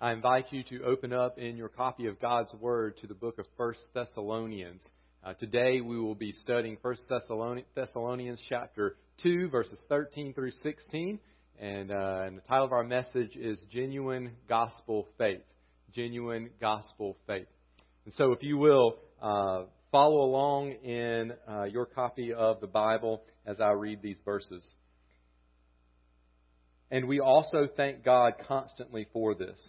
I invite you to open up in your copy of God's Word to the book of 1 Thessalonians. Uh, today we will be studying 1 Thessalonians chapter 2, verses 13 through 16. And, uh, and the title of our message is Genuine Gospel Faith. Genuine Gospel Faith. And so if you will, uh, follow along in uh, your copy of the Bible as I read these verses. And we also thank God constantly for this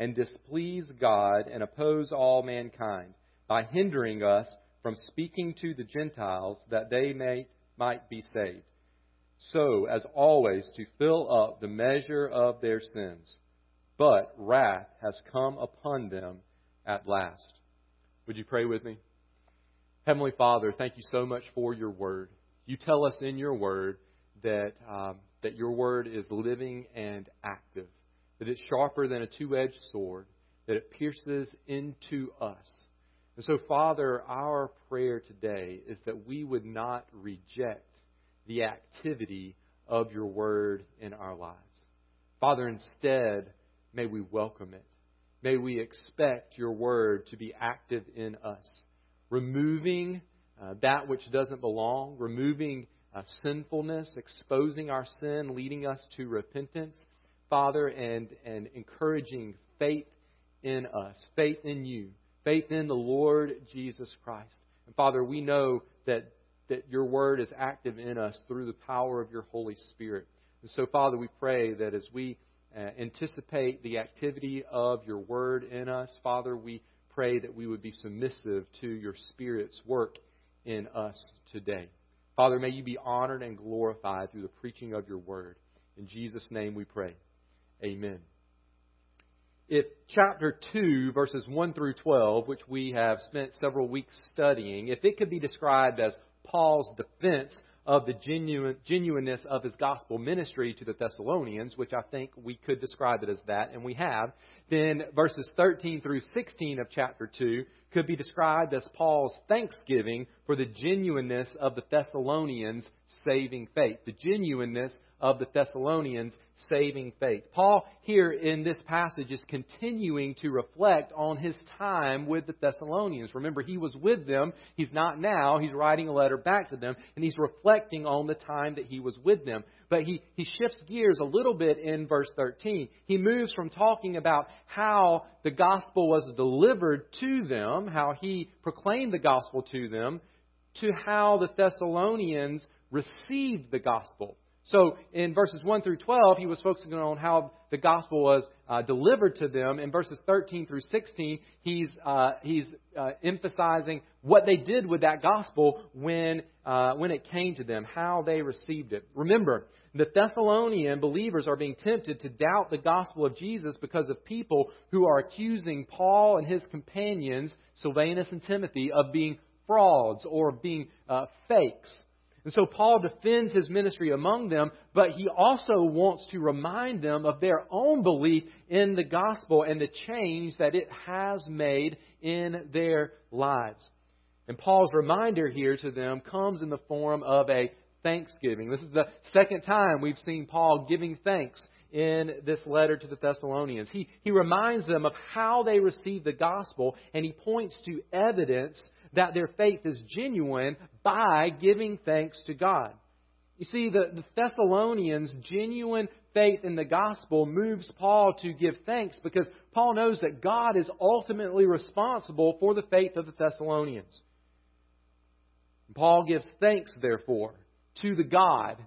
and displease God and oppose all mankind by hindering us from speaking to the Gentiles that they may, might be saved. So, as always, to fill up the measure of their sins. But wrath has come upon them at last. Would you pray with me? Heavenly Father, thank you so much for your word. You tell us in your word that, um, that your word is living and active that it's sharper than a two edged sword, that it pierces into us. And so, Father, our prayer today is that we would not reject the activity of your word in our lives. Father, instead, may we welcome it. May we expect your word to be active in us, removing uh, that which doesn't belong, removing uh, sinfulness, exposing our sin, leading us to repentance, Father, and, and encouraging faith in us, faith in you, faith in the Lord Jesus Christ. And Father, we know that, that your word is active in us through the power of your Holy Spirit. And so, Father, we pray that as we uh, anticipate the activity of your word in us, Father, we pray that we would be submissive to your Spirit's work in us today. Father, may you be honored and glorified through the preaching of your word. In Jesus' name we pray. Amen. If chapter 2, verses 1 through 12, which we have spent several weeks studying, if it could be described as Paul's defense of the genuine, genuineness of his gospel ministry to the Thessalonians, which I think we could describe it as that, and we have, then verses 13 through 16 of chapter 2 could be described as Paul's thanksgiving for the genuineness of the Thessalonians' saving faith. The genuineness of the Thessalonians' saving faith. Paul, here in this passage, is continuing to reflect on his time with the Thessalonians. Remember, he was with them. He's not now. He's writing a letter back to them, and he's reflecting on the time that he was with them. But he, he shifts gears a little bit in verse 13. He moves from talking about how the gospel was delivered to them, how he proclaimed the gospel to them, to how the Thessalonians received the gospel. So in verses 1 through 12, he was focusing on how the gospel was uh, delivered to them. In verses 13 through 16, he's, uh, he's uh, emphasizing what they did with that gospel when, uh, when it came to them, how they received it. Remember, the Thessalonian believers are being tempted to doubt the gospel of Jesus because of people who are accusing Paul and his companions, Silvanus and Timothy, of being frauds or being uh, fakes. And so Paul defends his ministry among them, but he also wants to remind them of their own belief in the gospel and the change that it has made in their lives. And Paul's reminder here to them comes in the form of a thanksgiving. This is the second time we've seen Paul giving thanks in this letter to the Thessalonians. He, he reminds them of how they received the gospel, and he points to evidence that their faith is genuine by giving thanks to God. You see, the, the Thessalonians' genuine faith in the gospel moves Paul to give thanks because Paul knows that God is ultimately responsible for the faith of the Thessalonians. Paul gives thanks, therefore, to the God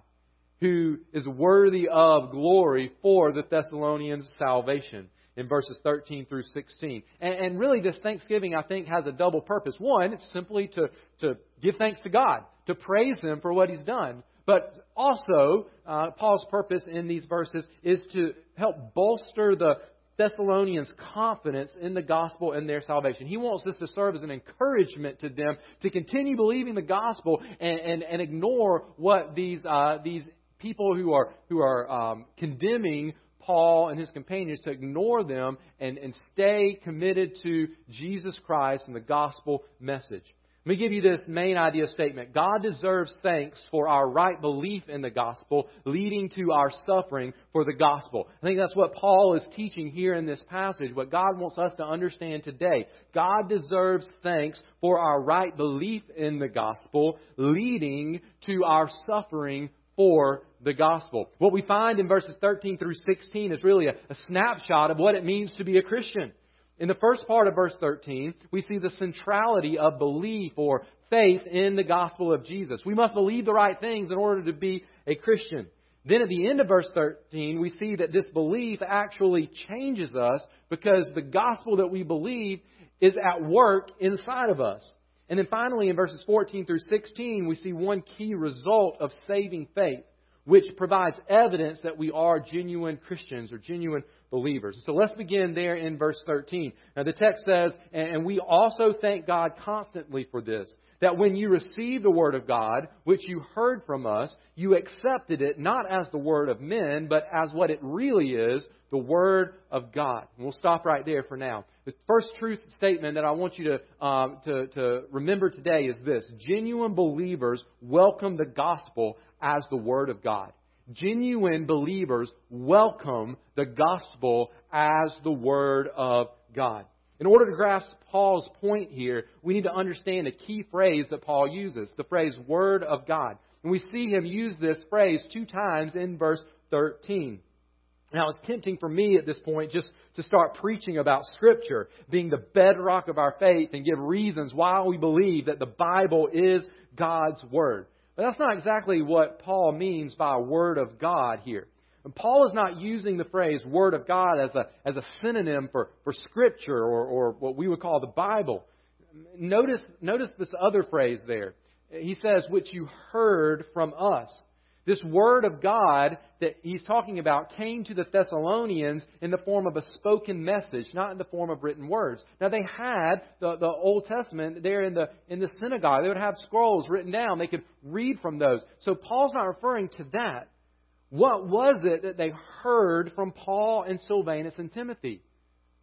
who is worthy of glory for the Thessalonians' salvation in verses 13 through 16. And, and, really, this Thanksgiving, I think, has a double purpose. One, it's simply to, to give thanks to God, to praise Him for what He's done. But also, uh, Paul's purpose in these verses is to help bolster the Thessalonians confidence in the gospel and their salvation. He wants this to serve as an encouragement to them to continue believing the gospel and, and, and ignore what these, uh, these people who are, who are um, condemning Paul and his companions to ignore them and, and stay committed to Jesus Christ and the gospel message. Let me give you this main idea statement. God deserves thanks for our right belief in the gospel, leading to our suffering for the gospel. I think that's what Paul is teaching here in this passage, what God wants us to understand today. God deserves thanks for our right belief in the gospel, leading to our suffering for the gospel. What we find in verses 13 through 16 is really a, a snapshot of what it means to be a Christian. In the first part of verse 13, we see the centrality of belief or faith in the gospel of Jesus. We must believe the right things in order to be a Christian. Then at the end of verse 13, we see that this belief actually changes us because the gospel that we believe is at work inside of us. And then finally, in verses 14 through 16, we see one key result of saving faith, which provides evidence that we are genuine Christians or genuine believers. So let's begin there in verse 13. Now the text says, and we also thank God constantly for this, that when you received the word of God, which you heard from us, you accepted it not as the word of men, but as what it really is, the word of God. And we'll stop right there for now. The first truth statement that I want you to, um, to, to remember today is this. Genuine believers welcome the gospel as the word of God genuine believers welcome the gospel as the Word of God. In order to grasp Paul's point here, we need to understand a key phrase that Paul uses the phrase Word of God. And we see him use this phrase two times in verse 13. Now, it's tempting for me at this point just to start preaching about Scripture being the bedrock of our faith and give reasons why we believe that the Bible is God's Word. But that's not exactly what Paul means by Word of God here. And Paul is not using the phrase Word of God as a, as a synonym for, for Scripture or, or what we would call the Bible. Notice, notice this other phrase there. He says, which you heard from us. This word of God that he's talking about came to the Thessalonians in the form of a spoken message, not in the form of written words. Now they had the, the Old Testament there in the in the synagogue. They would have scrolls written down. They could read from those. So Paul's not referring to that. What was it that they heard from Paul and Silvanus and Timothy?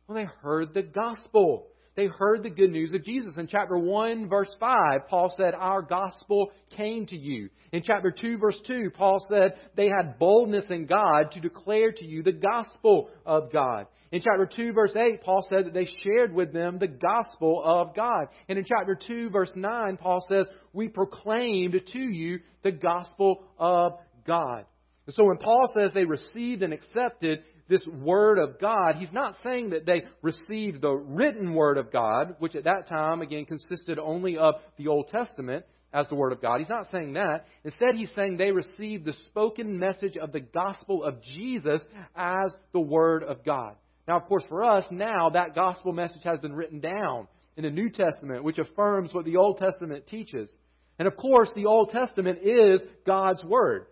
Well, they heard the gospel. They heard the good news of Jesus. In chapter 1, verse 5, Paul said, Our gospel came to you. In chapter 2, verse 2, Paul said, They had boldness in God to declare to you the gospel of God. In chapter 2, verse 8, Paul said that they shared with them the gospel of God. And in chapter 2, verse 9, Paul says, We proclaimed to you the gospel of God. And so when Paul says they received and accepted this Word of God, he's not saying that they received the written Word of God, which at that time, again, consisted only of the Old Testament as the Word of God. He's not saying that. Instead, he's saying they received the spoken message of the gospel of Jesus as the Word of God. Now, of course, for us, now that gospel message has been written down in the New Testament, which affirms what the Old Testament teaches. And of course, the Old Testament is God's Word.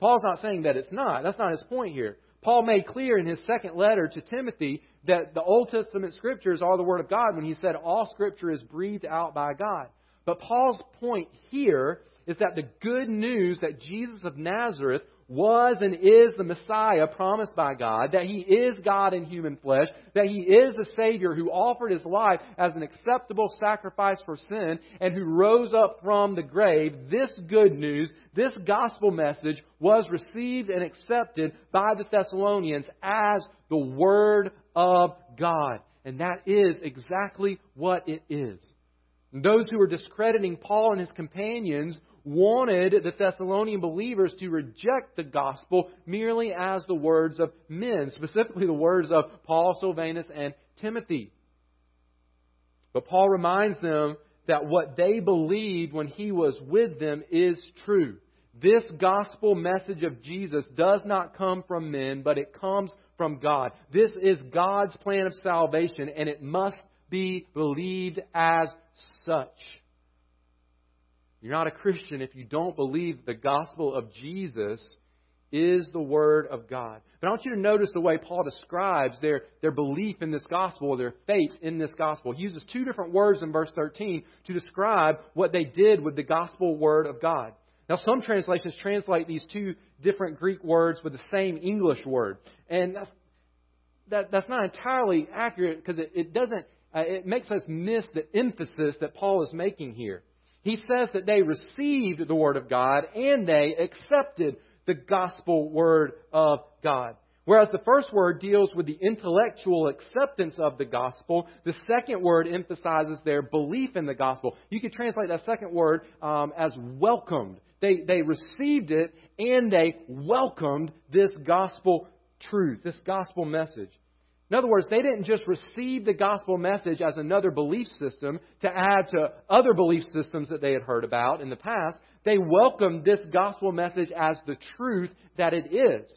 Paul's not saying that it's not. That's not his point here. Paul made clear in his second letter to Timothy that the Old Testament scriptures are the Word of God when he said all scripture is breathed out by God. But Paul's point here is that the good news that Jesus of Nazareth was and is the Messiah promised by God, that He is God in human flesh, that He is the Savior who offered His life as an acceptable sacrifice for sin, and who rose up from the grave, this good news, this gospel message was received and accepted by the Thessalonians as the Word of God. And that is exactly what it is. those who were discrediting Paul and his companions wanted the Thessalonian believers to reject the gospel merely as the words of men, specifically the words of Paul, Silvanus, and Timothy. But Paul reminds them that what they believed when he was with them is true. This gospel message of Jesus does not come from men, but it comes from God. This is God's plan of salvation, and it must be believed as such. You're not a Christian if you don't believe the gospel of Jesus is the Word of God. But I want you to notice the way Paul describes their, their belief in this gospel, their faith in this gospel. He uses two different words in verse 13 to describe what they did with the gospel Word of God. Now, some translations translate these two different Greek words with the same English word. And that's, that, that's not entirely accurate because it, it doesn't, uh, it makes us miss the emphasis that Paul is making here. He says that they received the Word of God and they accepted the gospel Word of God. Whereas the first word deals with the intellectual acceptance of the gospel, the second word emphasizes their belief in the gospel. You could translate that second word um, as welcomed. They, they received it and they welcomed this gospel truth, this gospel message. In other words, they didn't just receive the gospel message as another belief system to add to other belief systems that they had heard about in the past. They welcomed this gospel message as the truth that it is.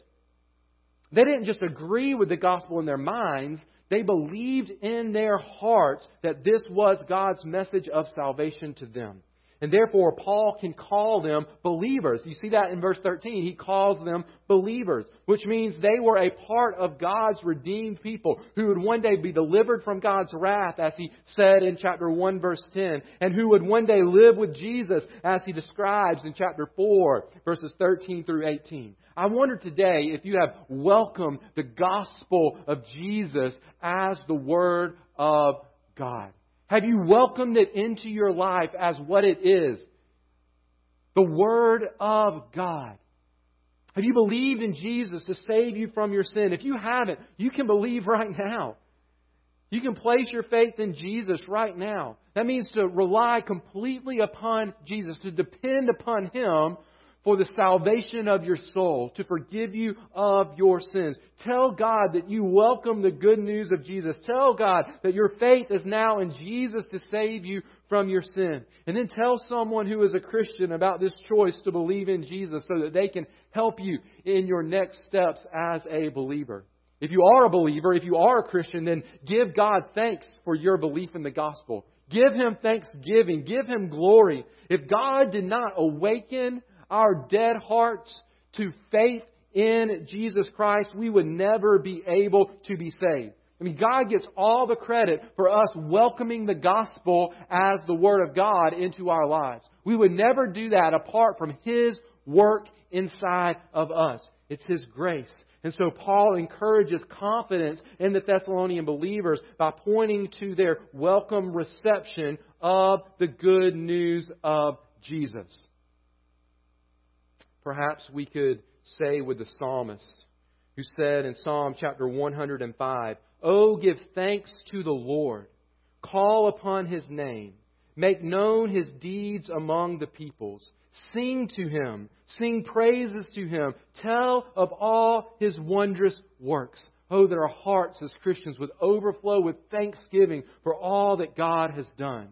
They didn't just agree with the gospel in their minds, they believed in their hearts that this was God's message of salvation to them. And therefore, Paul can call them believers. You see that in verse 13. He calls them believers, which means they were a part of God's redeemed people who would one day be delivered from God's wrath, as he said in chapter 1, verse 10, and who would one day live with Jesus, as he describes in chapter 4, verses 13 through 18. I wonder today if you have welcomed the gospel of Jesus as the Word of God. Have you welcomed it into your life as what it is? The Word of God. Have you believed in Jesus to save you from your sin? If you haven't, you can believe right now. You can place your faith in Jesus right now. That means to rely completely upon Jesus, to depend upon Him for the salvation of your soul, to forgive you of your sins. Tell God that you welcome the good news of Jesus. Tell God that your faith is now in Jesus to save you from your sin. And then tell someone who is a Christian about this choice to believe in Jesus so that they can help you in your next steps as a believer. If you are a believer, if you are a Christian, then give God thanks for your belief in the gospel. Give Him thanksgiving. Give Him glory. If God did not awaken our dead hearts to faith in Jesus Christ, we would never be able to be saved. I mean, God gets all the credit for us welcoming the gospel as the Word of God into our lives. We would never do that apart from His work inside of us. It's His grace. And so Paul encourages confidence in the Thessalonian believers by pointing to their welcome reception of the good news of Jesus. Perhaps we could say with the psalmist who said in Psalm chapter 105, Oh, give thanks to the Lord, call upon his name, make known his deeds among the peoples, sing to him, sing praises to him, tell of all his wondrous works. Oh, that our hearts as Christians would overflow with thanksgiving for all that God has done.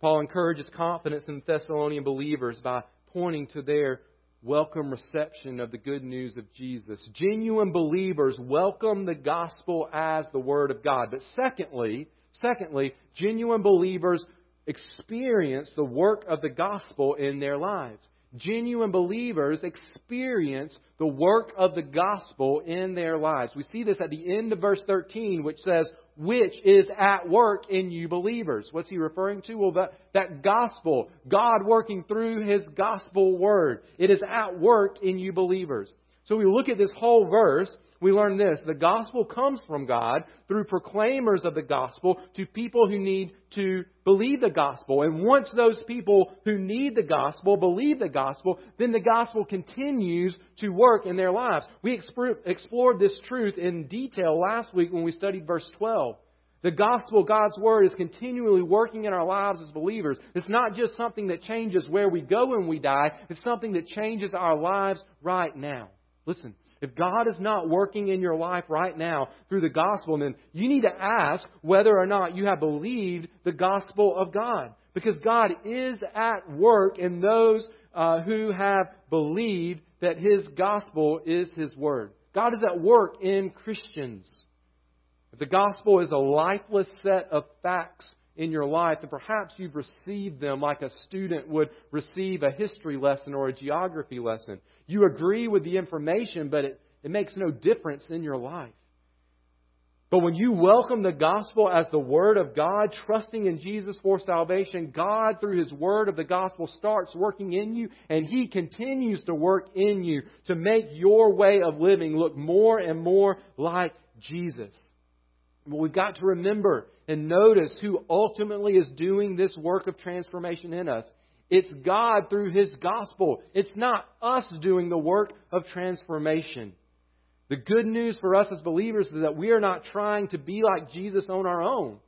Paul encourages confidence in the Thessalonian believers by pointing to their welcome reception of the good news of Jesus. Genuine believers welcome the gospel as the word of God. But secondly, secondly, genuine believers experience the work of the gospel in their lives. Genuine believers experience the work of the gospel in their lives. We see this at the end of verse 13, which says, which is at work in you believers. What's he referring to? Well, that, that gospel, God working through his gospel word. It is at work in you believers. So we look at this whole verse, we learn this. The gospel comes from God through proclaimers of the gospel to people who need to believe the gospel. And once those people who need the gospel believe the gospel, then the gospel continues to work in their lives. We explored this truth in detail last week when we studied verse 12. The gospel, God's word, is continually working in our lives as believers. It's not just something that changes where we go when we die, it's something that changes our lives right now. Listen, if God is not working in your life right now through the gospel, then you need to ask whether or not you have believed the gospel of God. Because God is at work in those uh, who have believed that His gospel is His word. God is at work in Christians. If the gospel is a lifeless set of facts in your life, then perhaps you've received them like a student would receive a history lesson or a geography lesson. You agree with the information, but it, it makes no difference in your life. But when you welcome the gospel as the Word of God, trusting in Jesus for salvation, God, through His Word of the gospel, starts working in you, and He continues to work in you to make your way of living look more and more like Jesus. But we've got to remember and notice who ultimately is doing this work of transformation in us. It's God through His gospel. It's not us doing the work of transformation. The good news for us as believers is that we are not trying to be like Jesus on our own.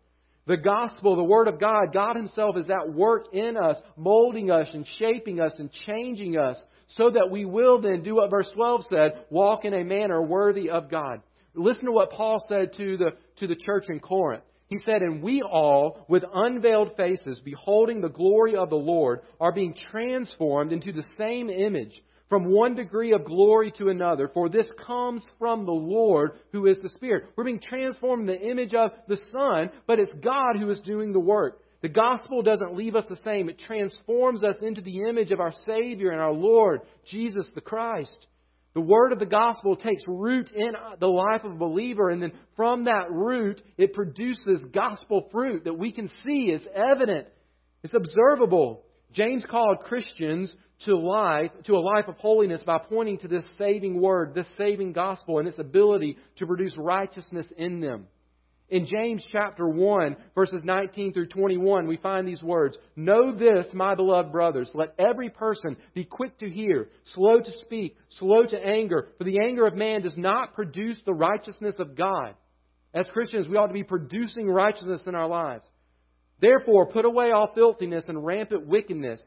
The gospel, the Word of God, God Himself is at work in us, molding us and shaping us and changing us so that we will then do what verse 12 said, walk in a manner worthy of God. Listen to what Paul said to the, to the church in Corinth. He said, And we all, with unveiled faces, beholding the glory of the Lord, are being transformed into the same image from one degree of glory to another, for this comes from the Lord who is the Spirit. We're being transformed in the image of the Son, but it's God who is doing the work. The gospel doesn't leave us the same. It transforms us into the image of our Savior and our Lord, Jesus the Christ. The word of the gospel takes root in the life of a believer, and then from that root, it produces gospel fruit that we can see. It's evident. It's observable. James called Christians to life, to a life of holiness by pointing to this saving word, this saving gospel, and its ability to produce righteousness in them. In James chapter 1, verses 19 through 21, we find these words Know this, my beloved brothers, let every person be quick to hear, slow to speak, slow to anger, for the anger of man does not produce the righteousness of God. As Christians, we ought to be producing righteousness in our lives. Therefore, put away all filthiness and rampant wickedness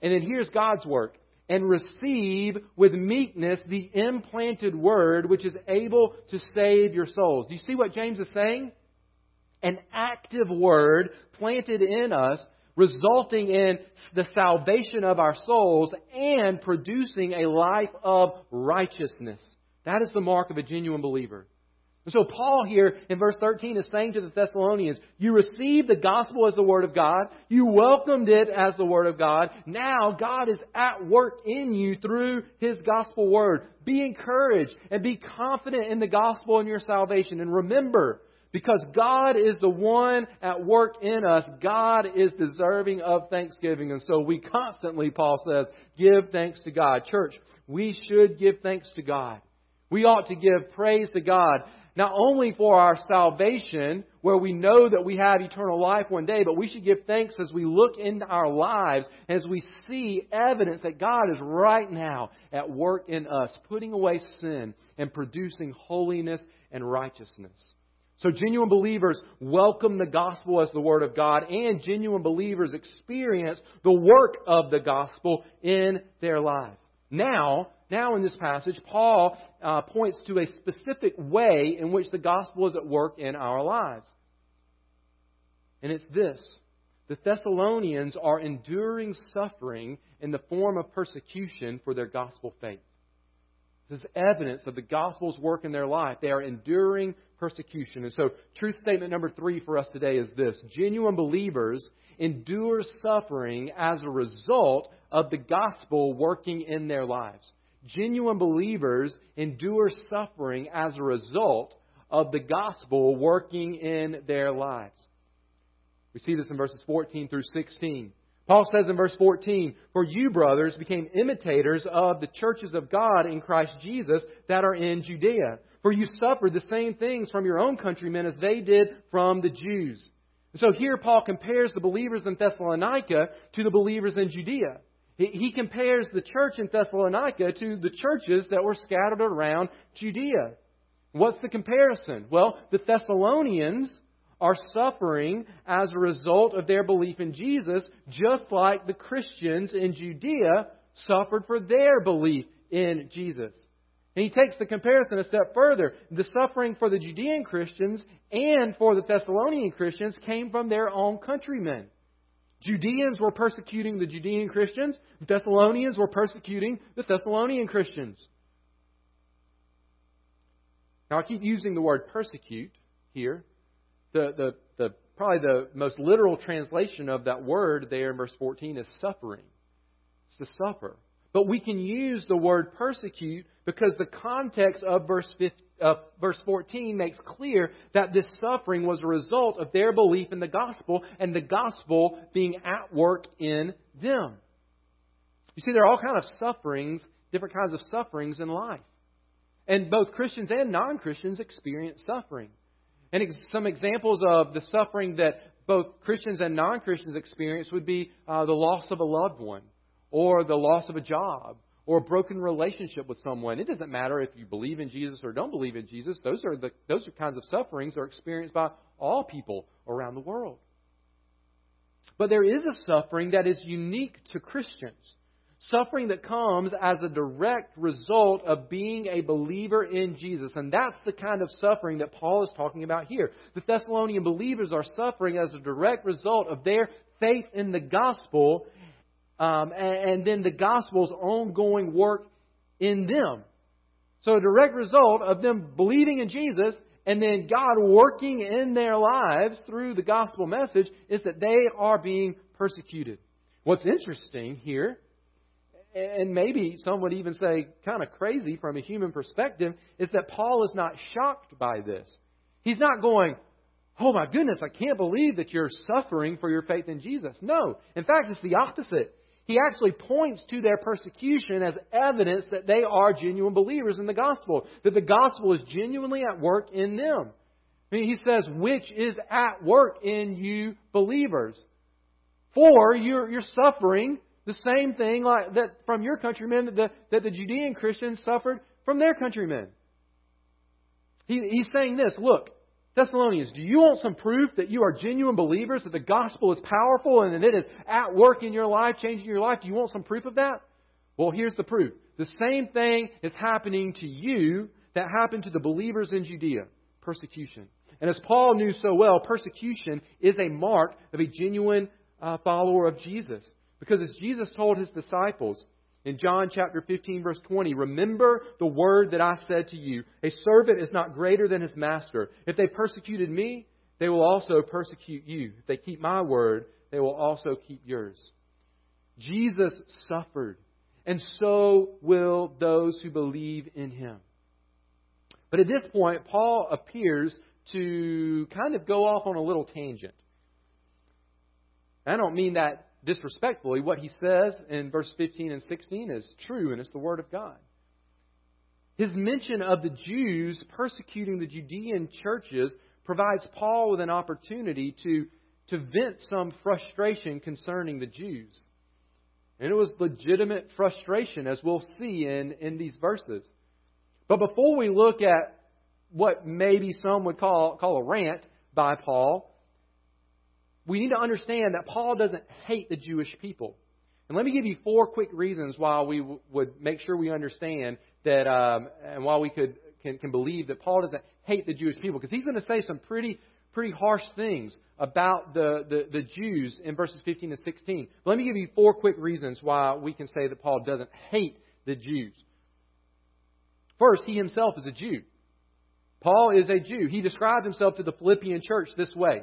and then here's God's work. And receive with meekness the implanted word which is able to save your souls. Do you see what James is saying? An active word planted in us, resulting in the salvation of our souls and producing a life of righteousness. That is the mark of a genuine believer. And so Paul here in verse 13 is saying to the Thessalonians, you received the gospel as the word of God. You welcomed it as the word of God. Now God is at work in you through his gospel word. Be encouraged and be confident in the gospel and your salvation. And remember, because God is the one at work in us, God is deserving of thanksgiving. And so we constantly, Paul says, give thanks to God. Church, we should give thanks to God. We ought to give praise to God not only for our salvation, where we know that we have eternal life one day, but we should give thanks as we look into our lives, as we see evidence that God is right now at work in us, putting away sin and producing holiness and righteousness. So, genuine believers welcome the gospel as the Word of God, and genuine believers experience the work of the gospel in their lives. Now, now in this passage, Paul uh, points to a specific way in which the gospel is at work in our lives. And it's this the Thessalonians are enduring suffering in the form of persecution for their gospel faith. This is evidence of the gospel's work in their life. They are enduring persecution. And so, truth statement number three for us today is this genuine believers endure suffering as a result of the gospel working in their lives. Genuine believers endure suffering as a result of the gospel working in their lives. We see this in verses 14 through 16. Paul says in verse 14, For you, brothers, became imitators of the churches of God in Christ Jesus that are in Judea. For you suffered the same things from your own countrymen as they did from the Jews. And so here Paul compares the believers in Thessalonica to the believers in Judea. He compares the church in Thessalonica to the churches that were scattered around Judea. What's the comparison? Well, the Thessalonians are suffering as a result of their belief in Jesus, just like the Christians in Judea suffered for their belief in Jesus. And he takes the comparison a step further. The suffering for the Judean Christians and for the Thessalonian Christians came from their own countrymen. Judeans were persecuting the Judean Christians. the Thessalonians were persecuting the Thessalonian Christians. Now, I keep using the word persecute here. The, the, the, probably the most literal translation of that word there in verse 14 is suffering. It's to suffer. But we can use the word persecute because the context of verse 15, uh, verse 14 makes clear that this suffering was a result of their belief in the gospel and the gospel being at work in them. You see, there are all kinds of sufferings, different kinds of sufferings in life. And both Christians and non Christians experience suffering. And ex- some examples of the suffering that both Christians and non Christians experience would be uh, the loss of a loved one, or the loss of a job, or a broken relationship with someone. It doesn't matter if you believe in Jesus or don't believe in Jesus. Those are the those are kinds of sufferings are experienced by all people around the world. But there is a suffering that is unique to Christians. Suffering that comes as a direct result of being a believer in Jesus. And that's the kind of suffering that Paul is talking about here. The Thessalonian believers are suffering as a direct result of their faith in the gospel um, and, and then the gospel's ongoing work in them. So, a direct result of them believing in Jesus and then God working in their lives through the gospel message is that they are being persecuted. What's interesting here and maybe some would even say kind of crazy from a human perspective, is that Paul is not shocked by this. He's not going, Oh my goodness, I can't believe that you're suffering for your faith in Jesus. No. In fact, it's the opposite. He actually points to their persecution as evidence that they are genuine believers in the gospel, that the gospel is genuinely at work in them. I mean, he says, which is at work in you believers. For you're, you're suffering the same thing like that from your countrymen that the, that the Judean Christians suffered from their countrymen. He, he's saying this look, Thessalonians, do you want some proof that you are genuine believers, that the gospel is powerful and that it is at work in your life, changing your life? Do you want some proof of that? Well, here's the proof. The same thing is happening to you that happened to the believers in Judea persecution. And as Paul knew so well, persecution is a mark of a genuine uh, follower of Jesus. Because as Jesus told his disciples in John chapter 15, verse 20, remember the word that I said to you a servant is not greater than his master. If they persecuted me, they will also persecute you. If they keep my word, they will also keep yours. Jesus suffered, and so will those who believe in him. But at this point, Paul appears to kind of go off on a little tangent. I don't mean that disrespectfully, what he says in verse 15 and 16 is true, and it's the Word of God. His mention of the Jews persecuting the Judean churches provides Paul with an opportunity to, to vent some frustration concerning the Jews. And it was legitimate frustration, as we'll see in, in these verses. But before we look at what maybe some would call, call a rant by Paul, we need to understand that Paul doesn't hate the Jewish people. And let me give you four quick reasons why we w- would make sure we understand that, um, and why we could can, can believe that Paul doesn't hate the Jewish people, because he's going to say some pretty pretty harsh things about the, the, the Jews in verses 15 and 16. But let me give you four quick reasons why we can say that Paul doesn't hate the Jews. First, he himself is a Jew. Paul is a Jew. He described himself to the Philippian church this way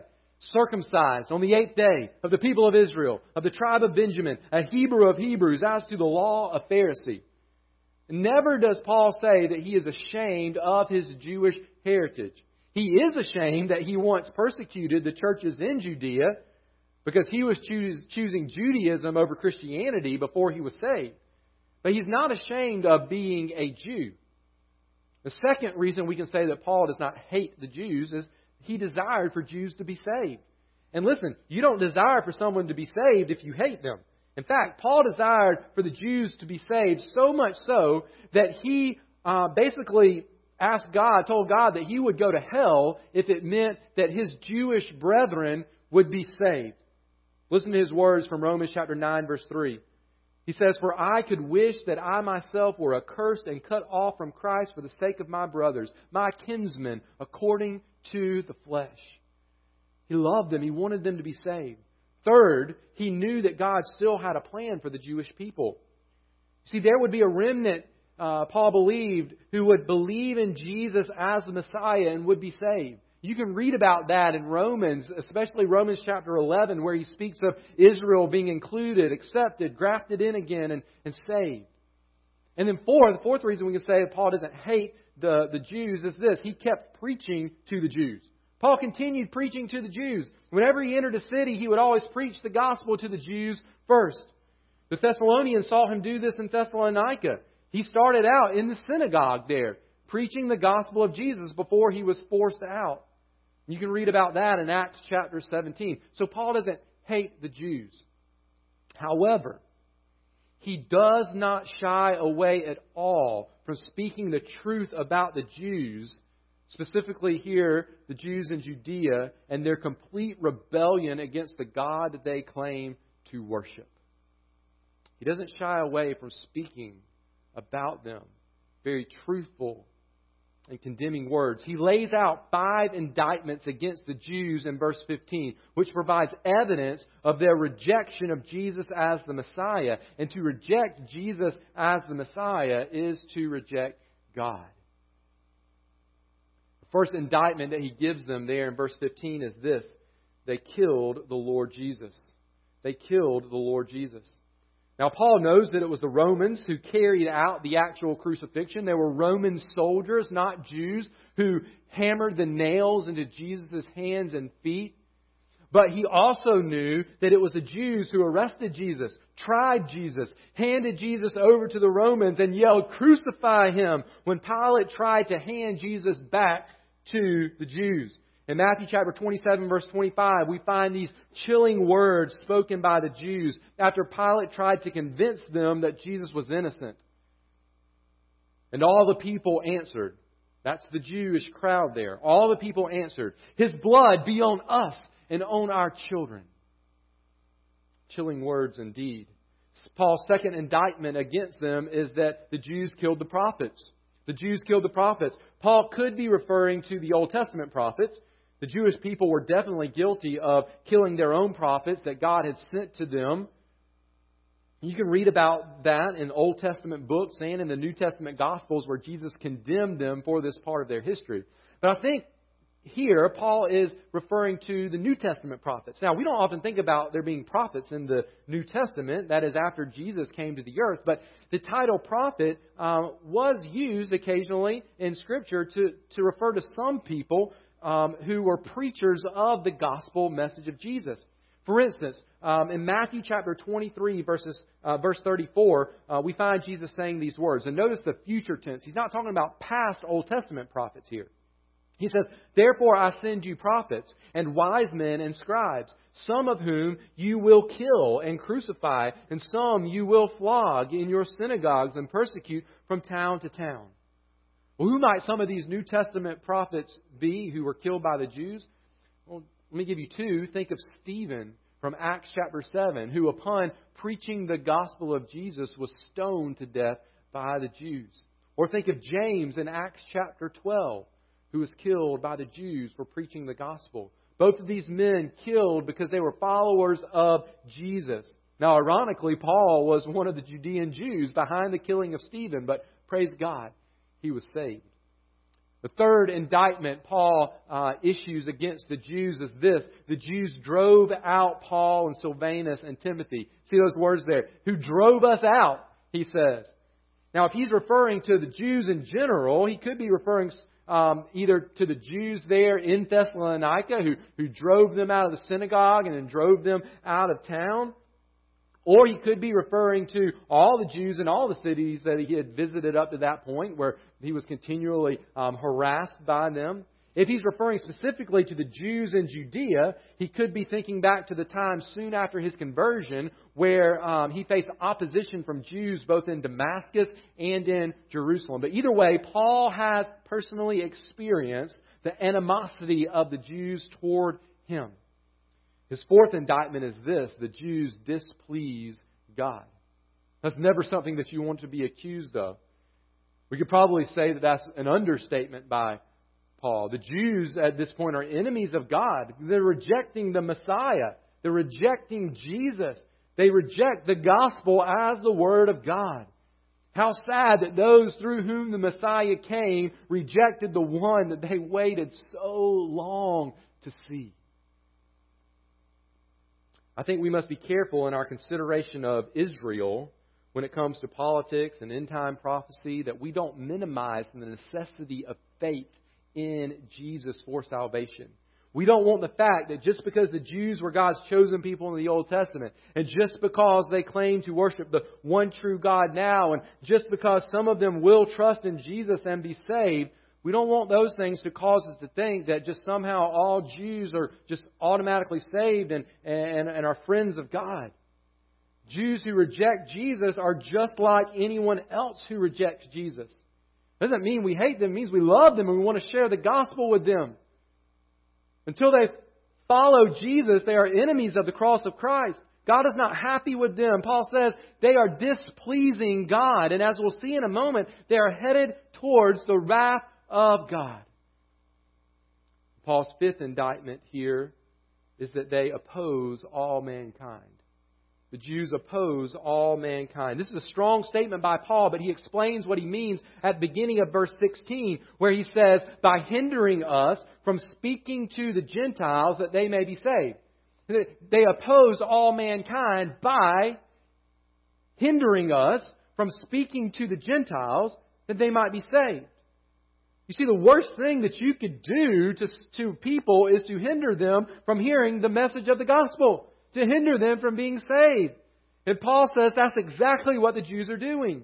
circumcised on the eighth day of the people of Israel, of the tribe of Benjamin, a Hebrew of Hebrews, as to the law, a Pharisee. Never does Paul say that he is ashamed of his Jewish heritage. He is ashamed that he once persecuted the churches in Judea because he was choos- choosing Judaism over Christianity before he was saved. But he's not ashamed of being a Jew. The second reason we can say that Paul does not hate the Jews is he desired for Jews to be saved. And listen, you don't desire for someone to be saved if you hate them. In fact, Paul desired for the Jews to be saved so much so that he uh, basically asked God, told God that he would go to hell if it meant that his Jewish brethren would be saved. Listen to his words from Romans chapter 9, verse 3. He says, For I could wish that I myself were accursed and cut off from Christ for the sake of my brothers, my kinsmen, according to the flesh. He loved them. He wanted them to be saved. Third, he knew that God still had a plan for the Jewish people. See, there would be a remnant, uh, Paul believed, who would believe in Jesus as the Messiah and would be saved. You can read about that in Romans, especially Romans chapter 11, where he speaks of Israel being included, accepted, grafted in again, and, and saved. And then four, the fourth reason we can say that Paul doesn't hate the, the Jews is this. He kept preaching to the Jews. Paul continued preaching to the Jews. Whenever he entered a city, he would always preach the gospel to the Jews first. The Thessalonians saw him do this in Thessalonica. He started out in the synagogue there, preaching the gospel of Jesus before he was forced out. You can read about that in Acts chapter 17. So Paul doesn't hate the Jews. However, he does not shy away at all from speaking the truth about the Jews, specifically here, the Jews in Judea, and their complete rebellion against the God that they claim to worship. He doesn't shy away from speaking about them. Very truthful and condemning words. He lays out five indictments against the Jews in verse 15, which provides evidence of their rejection of Jesus as the Messiah. And to reject Jesus as the Messiah is to reject God. The first indictment that he gives them there in verse 15 is this they killed the Lord Jesus. They killed the Lord Jesus. Now, Paul knows that it was the Romans who carried out the actual crucifixion. There were Roman soldiers, not Jews, who hammered the nails into Jesus' hands and feet. But he also knew that it was the Jews who arrested Jesus, tried Jesus, handed Jesus over to the Romans, and yelled, Crucify him, when Pilate tried to hand Jesus back to the Jews. In Matthew chapter 27, verse 25, we find these chilling words spoken by the Jews after Pilate tried to convince them that Jesus was innocent. And all the people answered. That's the Jewish crowd there. All the people answered, His blood be on us and on our children. Chilling words indeed. Paul's second indictment against them is that the Jews killed the prophets. The Jews killed the prophets. Paul could be referring to the Old Testament prophets the Jewish people were definitely guilty of killing their own prophets that God had sent to them. You can read about that in Old Testament books and in the New Testament Gospels where Jesus condemned them for this part of their history. But I think here Paul is referring to the New Testament prophets. Now, we don't often think about there being prophets in the New Testament, that is after Jesus came to the earth, but the title prophet um, was used occasionally in Scripture to, to refer to some people um, who were preachers of the gospel message of Jesus. For instance, um, in Matthew chapter 23, verses, uh, verse 34, uh, we find Jesus saying these words. And notice the future tense. He's not talking about past Old Testament prophets here. He says, Therefore I send you prophets and wise men and scribes, some of whom you will kill and crucify, and some you will flog in your synagogues and persecute from town to town well, who might some of these New Testament prophets be who were killed by the Jews? Well, let me give you two. Think of Stephen from Acts chapter 7, who, upon preaching the gospel of Jesus, was stoned to death by the Jews. Or think of James in Acts chapter 12, who was killed by the Jews for preaching the gospel. Both of these men killed because they were followers of Jesus. Now, ironically, Paul was one of the Judean Jews behind the killing of Stephen, but praise God, he was saved. The third indictment Paul uh, issues against the Jews is this the Jews drove out Paul and Silvanus and Timothy. See those words there? Who drove us out, he says. Now, if he's referring to the Jews in general, he could be referring um, either to the Jews there in Thessalonica who, who drove them out of the synagogue and then drove them out of town. Or he could be referring to all the Jews in all the cities that he had visited up to that point, where he was continually um, harassed by them. If he's referring specifically to the Jews in Judea, he could be thinking back to the time soon after his conversion where um, he faced opposition from Jews both in Damascus and in Jerusalem. But either way, Paul has personally experienced the animosity of the Jews toward him. His fourth indictment is this the Jews displease God. That's never something that you want to be accused of. We could probably say that that's an understatement by Paul. The Jews at this point are enemies of God. They're rejecting the Messiah, they're rejecting Jesus. They reject the gospel as the Word of God. How sad that those through whom the Messiah came rejected the one that they waited so long to see. I think we must be careful in our consideration of Israel when it comes to politics and end time prophecy that we don't minimize the necessity of faith in Jesus for salvation. We don't want the fact that just because the Jews were God's chosen people in the Old Testament, and just because they claim to worship the one true God now, and just because some of them will trust in Jesus and be saved, we don't want those things to cause us to think that just somehow all Jews are just automatically saved and, and, and are friends of God. Jews who reject Jesus are just like anyone else who rejects Jesus. Doesn't mean we hate them, it means we love them and we want to share the gospel with them. Until they follow Jesus, they are enemies of the cross of Christ. God is not happy with them. Paul says they are displeasing God. And as we'll see in a moment, they are headed towards the wrath of God. Paul's fifth indictment here is that they oppose all mankind. The Jews oppose all mankind. This is a strong statement by Paul, but he explains what he means at the beginning of verse 16, where he says, by hindering us from speaking to the Gentiles that they may be saved. They oppose all mankind by hindering us from speaking to the Gentiles that they might be saved. You see, the worst thing that you could do to, to people is to hinder them from hearing the message of the gospel to hinder them from being saved. And Paul says that's exactly what the Jews are doing.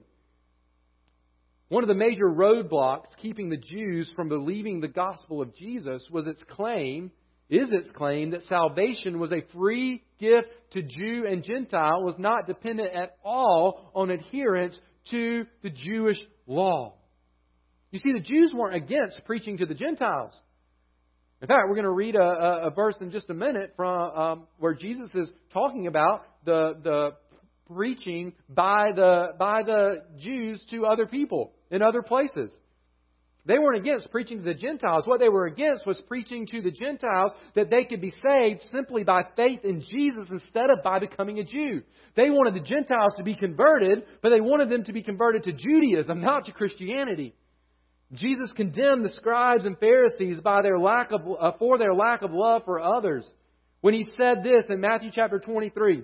One of the major roadblocks keeping the Jews from believing the gospel of Jesus was its claim, is its claim, that salvation was a free gift to Jew and Gentile, was not dependent at all on adherence to the Jewish law. You see, the Jews weren't against preaching to the Gentiles. In fact, we're going to read a, a, verse in just a minute from um, where Jesus is talking about the the preaching by the by the Jews to other people in other places. They weren't against preaching to the Gentiles. What they were against was preaching to the Gentiles that they could be saved simply by faith in Jesus instead of by becoming a Jew. They wanted the Gentiles to be converted, but they wanted them to be converted to Judaism, not to Christianity. Jesus condemned the scribes and Pharisees by their lack of, uh, for their lack of love for others when he said this in Matthew chapter 23.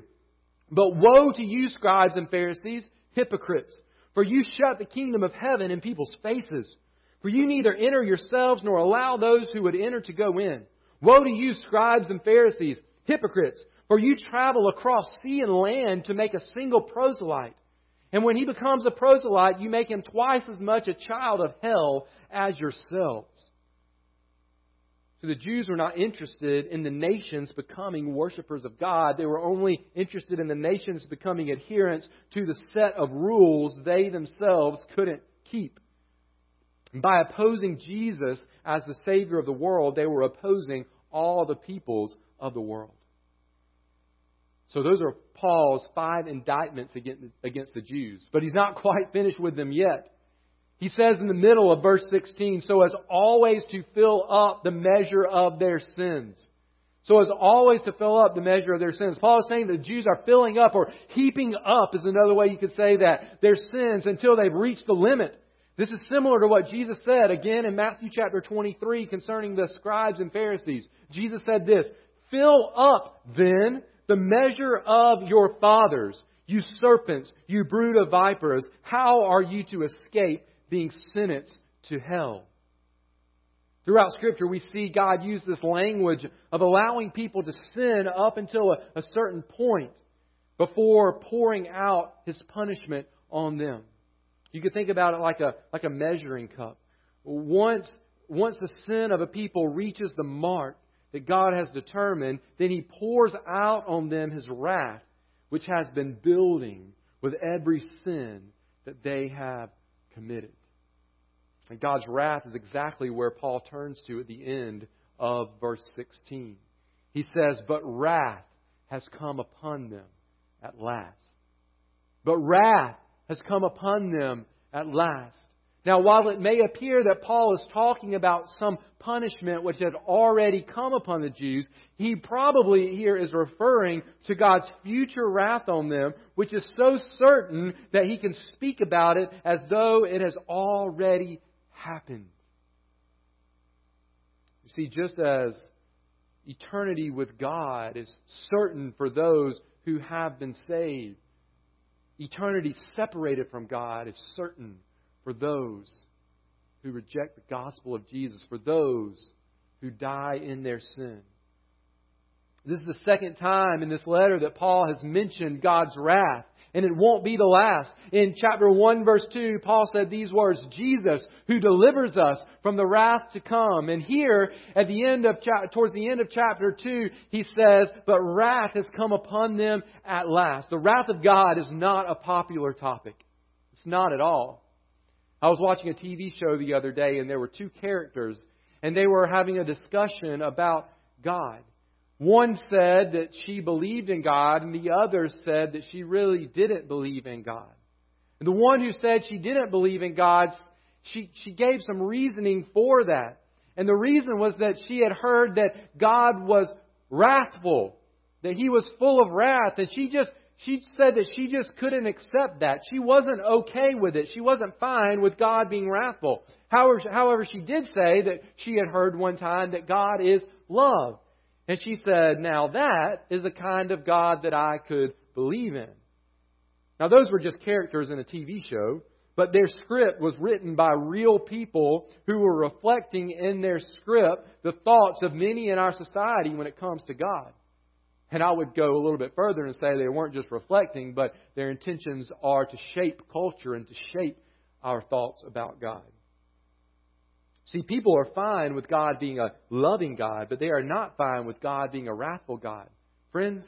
But woe to you, scribes and Pharisees, hypocrites, for you shut the kingdom of heaven in people's faces. For you neither enter yourselves nor allow those who would enter to go in. Woe to you, scribes and Pharisees, hypocrites, for you travel across sea and land to make a single proselyte. And when he becomes a proselyte, you make him twice as much a child of hell as yourselves. So the Jews were not interested in the nations becoming worshippers of God. They were only interested in the nations becoming adherents to the set of rules they themselves couldn't keep. By opposing Jesus as the Savior of the world, they were opposing all the peoples of the world. So those are Paul's five indictments against against the Jews. But he's not quite finished with them yet. He says in the middle of verse 16, so as always to fill up the measure of their sins. So as always to fill up the measure of their sins. Paul is saying the Jews are filling up or heaping up is another way you could say that, their sins until they've reached the limit. This is similar to what Jesus said again in Matthew chapter 23 concerning the scribes and Pharisees. Jesus said this, Fill up then the measure of your fathers, you serpents, you brood of vipers, how are you to escape being sentenced to hell? Throughout Scripture, we see God use this language of allowing people to sin up until a, a certain point before pouring out His punishment on them. You could think about it like a, like a measuring cup. Once, once the sin of a people reaches the mark, that God has determined, then He pours out on them His wrath, which has been building with every sin that they have committed. And God's wrath is exactly where Paul turns to at the end of verse 16. He says, But wrath has come upon them at last. But wrath has come upon them at last. Now, while it may appear that Paul is talking about some punishment which had already come upon the Jews, he probably here is referring to God's future wrath on them, which is so certain that he can speak about it as though it has already happened. You see, just as eternity with God is certain for those who have been saved, eternity separated from God is certain for those who reject the gospel of Jesus, for those who die in their sin. This is the second time in this letter that Paul has mentioned God's wrath and it won't be the last. In chapter 1 verse 2, Paul said these words, Jesus who delivers us from the wrath to come. And here at the end of towards the end of chapter 2, he says, but wrath has come upon them at last. The wrath of God is not a popular topic. It's not at all. I was watching a TV show the other day and there were two characters and they were having a discussion about God. One said that she believed in God, and the other said that she really didn't believe in God. And the one who said she didn't believe in God, she, she gave some reasoning for that. And the reason was that she had heard that God was wrathful, that he was full of wrath, and she just she said that she just couldn't accept that. She wasn't okay with it. She wasn't fine with God being wrathful. However, however, she did say that she had heard one time that God is love. And she said, Now that is the kind of God that I could believe in. Now, those were just characters in a TV show, but their script was written by real people who were reflecting in their script the thoughts of many in our society when it comes to God. And I would go a little bit further and say they weren't just reflecting, but their intentions are to shape culture and to shape our thoughts about God. See, people are fine with God being a loving God, but they are not fine with God being a wrathful God. Friends,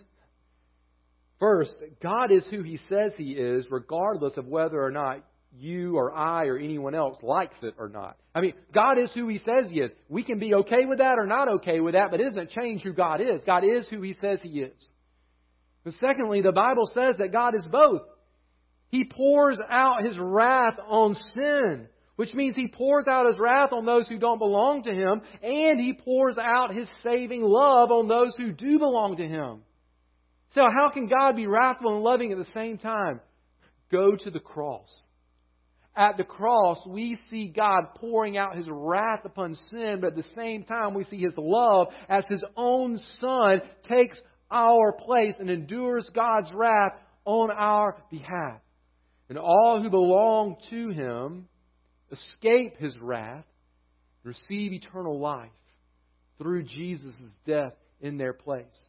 first, God is who He says He is, regardless of whether or not you or I or anyone else likes it or not. I mean, God is who He says He is. We can be okay with that or not okay with that, but it doesn't change who God is. God is who He says He is. But secondly, the Bible says that God is both. He pours out His wrath on sin which means he pours out his wrath on those who don't belong to him, and he pours out his saving love on those who do belong to him. So, how can God be wrathful and loving at the same time? Go to the cross. At the cross, we see God pouring out his wrath upon sin, but at the same time, we see his love as his own Son takes our place and endures God's wrath on our behalf. And all who belong to him escape his wrath, receive eternal life through Jesus' death in their place.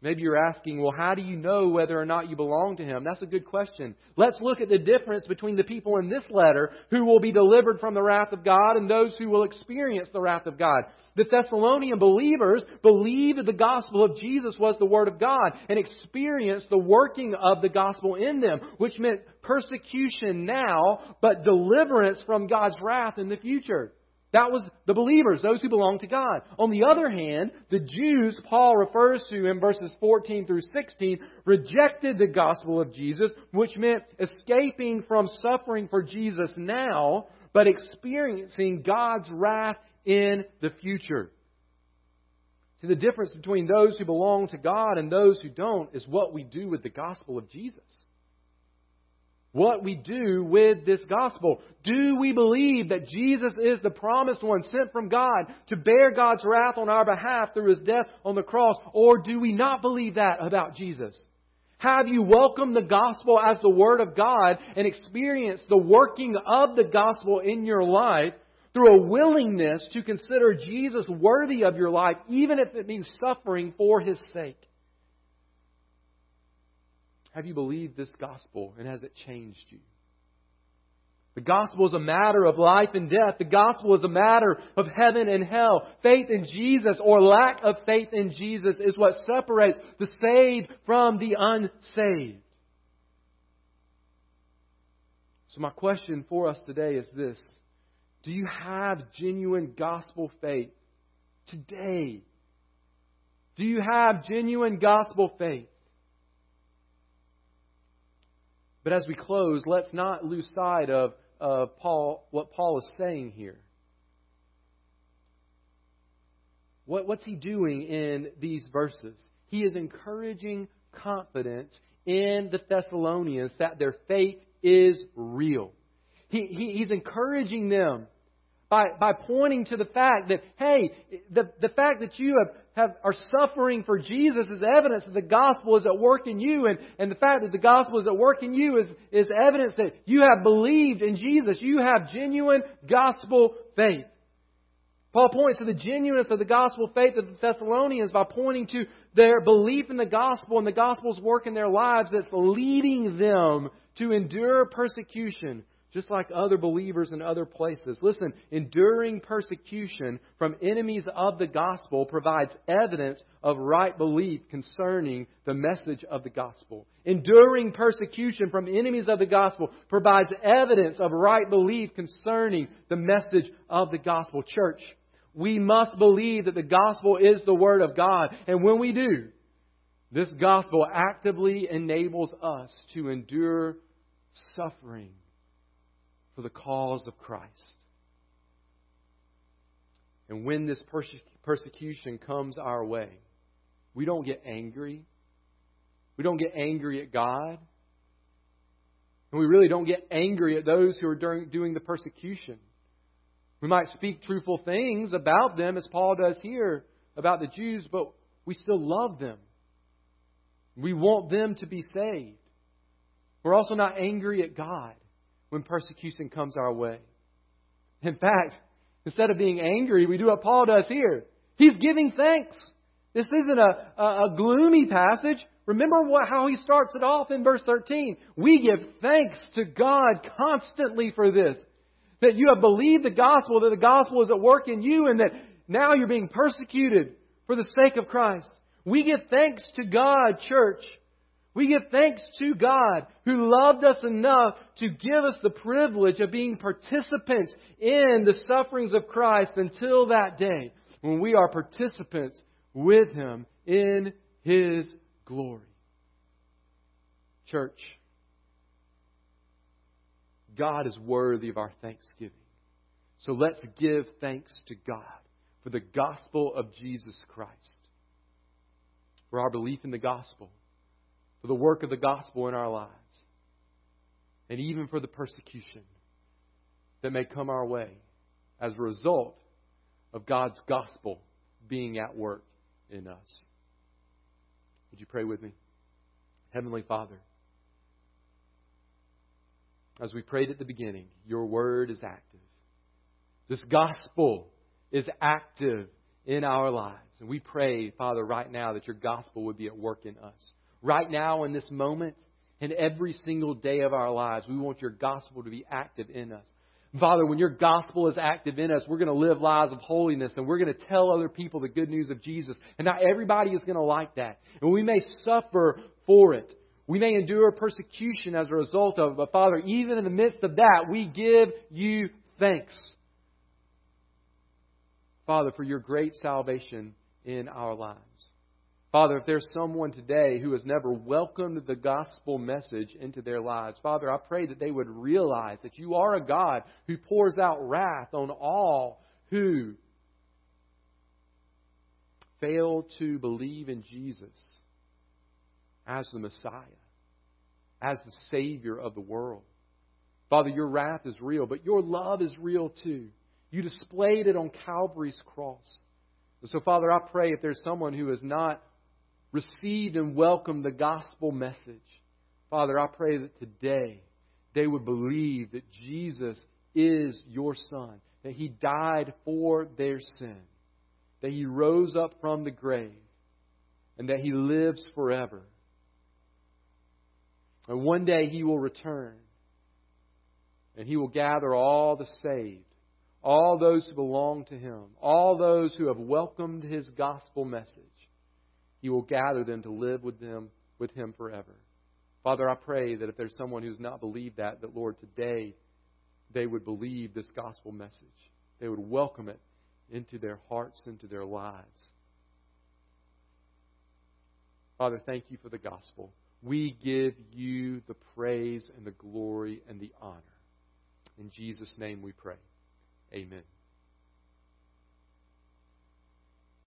Maybe you're asking, well, how do you know whether or not you belong to Him? That's a good question. Let's look at the difference between the people in this letter who will be delivered from the wrath of God and those who will experience the wrath of God. The Thessalonian believers believed the gospel of Jesus was the Word of God and experienced the working of the gospel in them, which meant persecution now, but deliverance from God's wrath in the future. That was the believers, those who belong to God. On the other hand, the Jews Paul refers to in verses 14 through 16 rejected the gospel of Jesus, which meant escaping from suffering for Jesus now, but experiencing God's wrath in the future. See, the difference between those who belong to God and those who don't is what we do with the gospel of Jesus what we do with this gospel. Do we believe that Jesus is the promised one sent from God to bear God's wrath on our behalf through his death on the cross? Or do we not believe that about Jesus? Have you welcomed the gospel as the word of God and experienced the working of the gospel in your life through a willingness to consider Jesus worthy of your life, even if it means suffering for his sake? Have you believed this gospel and has it changed you? The gospel is a matter of life and death. The gospel is a matter of heaven and hell. Faith in Jesus or lack of faith in Jesus is what separates the saved from the unsaved. So, my question for us today is this Do you have genuine gospel faith today? Do you have genuine gospel faith? But as we close, let's not lose sight of, of Paul, what Paul is saying here. What, what's he doing in these verses? He is encouraging confidence in the Thessalonians that their faith is real. He, he, he's encouraging them by, by pointing to the fact that, hey, the, the fact that you have, have, are suffering for Jesus is evidence that the gospel is at work in you. And, and the fact that the gospel is at work in you is, is evidence that you have believed in Jesus. You have genuine gospel faith. Paul points to the genuineness of the gospel faith of the Thessalonians by pointing to their belief in the gospel and the gospel's work in their lives that's leading them to endure persecution just like other believers in other places. Listen, enduring persecution from enemies of the gospel provides evidence of right belief concerning the message of the gospel. Enduring persecution from enemies of the gospel provides evidence of right belief concerning the message of the gospel. Church, we must believe that the gospel is the Word of God. And when we do, this gospel actively enables us to endure suffering for the cause of Christ. And when this perse- persecution comes our way, we don't get angry. We don't get angry at God. And we really don't get angry at those who are during, doing the persecution. We might speak truthful things about them, as Paul does here about the Jews, but we still love them. We want them to be saved. We're also not angry at God when persecution comes our way. In fact, instead of being angry, we do what Paul does here. He's giving thanks. This isn't a, a, a gloomy passage. Remember what, how he starts it off in verse 13. We give thanks to God constantly for this. That you have believed the gospel, that the gospel is at work in you, and that now you're being persecuted for the sake of Christ. We give thanks to God, church, we give thanks to God who loved us enough to give us the privilege of being participants in the sufferings of Christ until that day when we are participants with Him in His glory. Church, God is worthy of our thanksgiving. So let's give thanks to God for the gospel of Jesus Christ, for our belief in the gospel for the work of the gospel in our lives, and even for the persecution that may come our way as a result of God's gospel being at work in us. Would you pray with me? Heavenly Father, as we prayed at the beginning, your word is active. This gospel is active in our lives. And we pray, Father, right now that your gospel would be at work in us right now in this moment and every single day of our lives. We want your gospel to be active in us. Father, when your gospel is active in us, we're going to live lives of holiness and we're going to tell other people the good news of Jesus. And not everybody is going to like that. And we may suffer for it. We may endure persecution as a result of it. But Father, even in the midst of that, we give you thanks. Father, for your great salvation in our lives. Father, if there's someone today who has never welcomed the gospel message into their lives, Father, I pray that they would realize that you are a God who pours out wrath on all who fail to believe in Jesus as the Messiah, as the Savior of the world. Father, your wrath is real, but your love is real too. You displayed it on Calvary's cross. So, Father, I pray if there's someone who is not received and welcomed the gospel message. Father, I pray that today they would believe that Jesus is your Son, that He died for their sin, that He rose up from the grave, and that He lives forever. And one day He will return, and He will gather all the saved, all those who belong to Him, all those who have welcomed His gospel message he will gather them to live with them with him forever. Father, I pray that if there's someone who's not believed that, that Lord, today they would believe this gospel message. They would welcome it into their hearts, into their lives. Father, thank you for the gospel. We give you the praise and the glory and the honor. In Jesus' name we pray. Amen.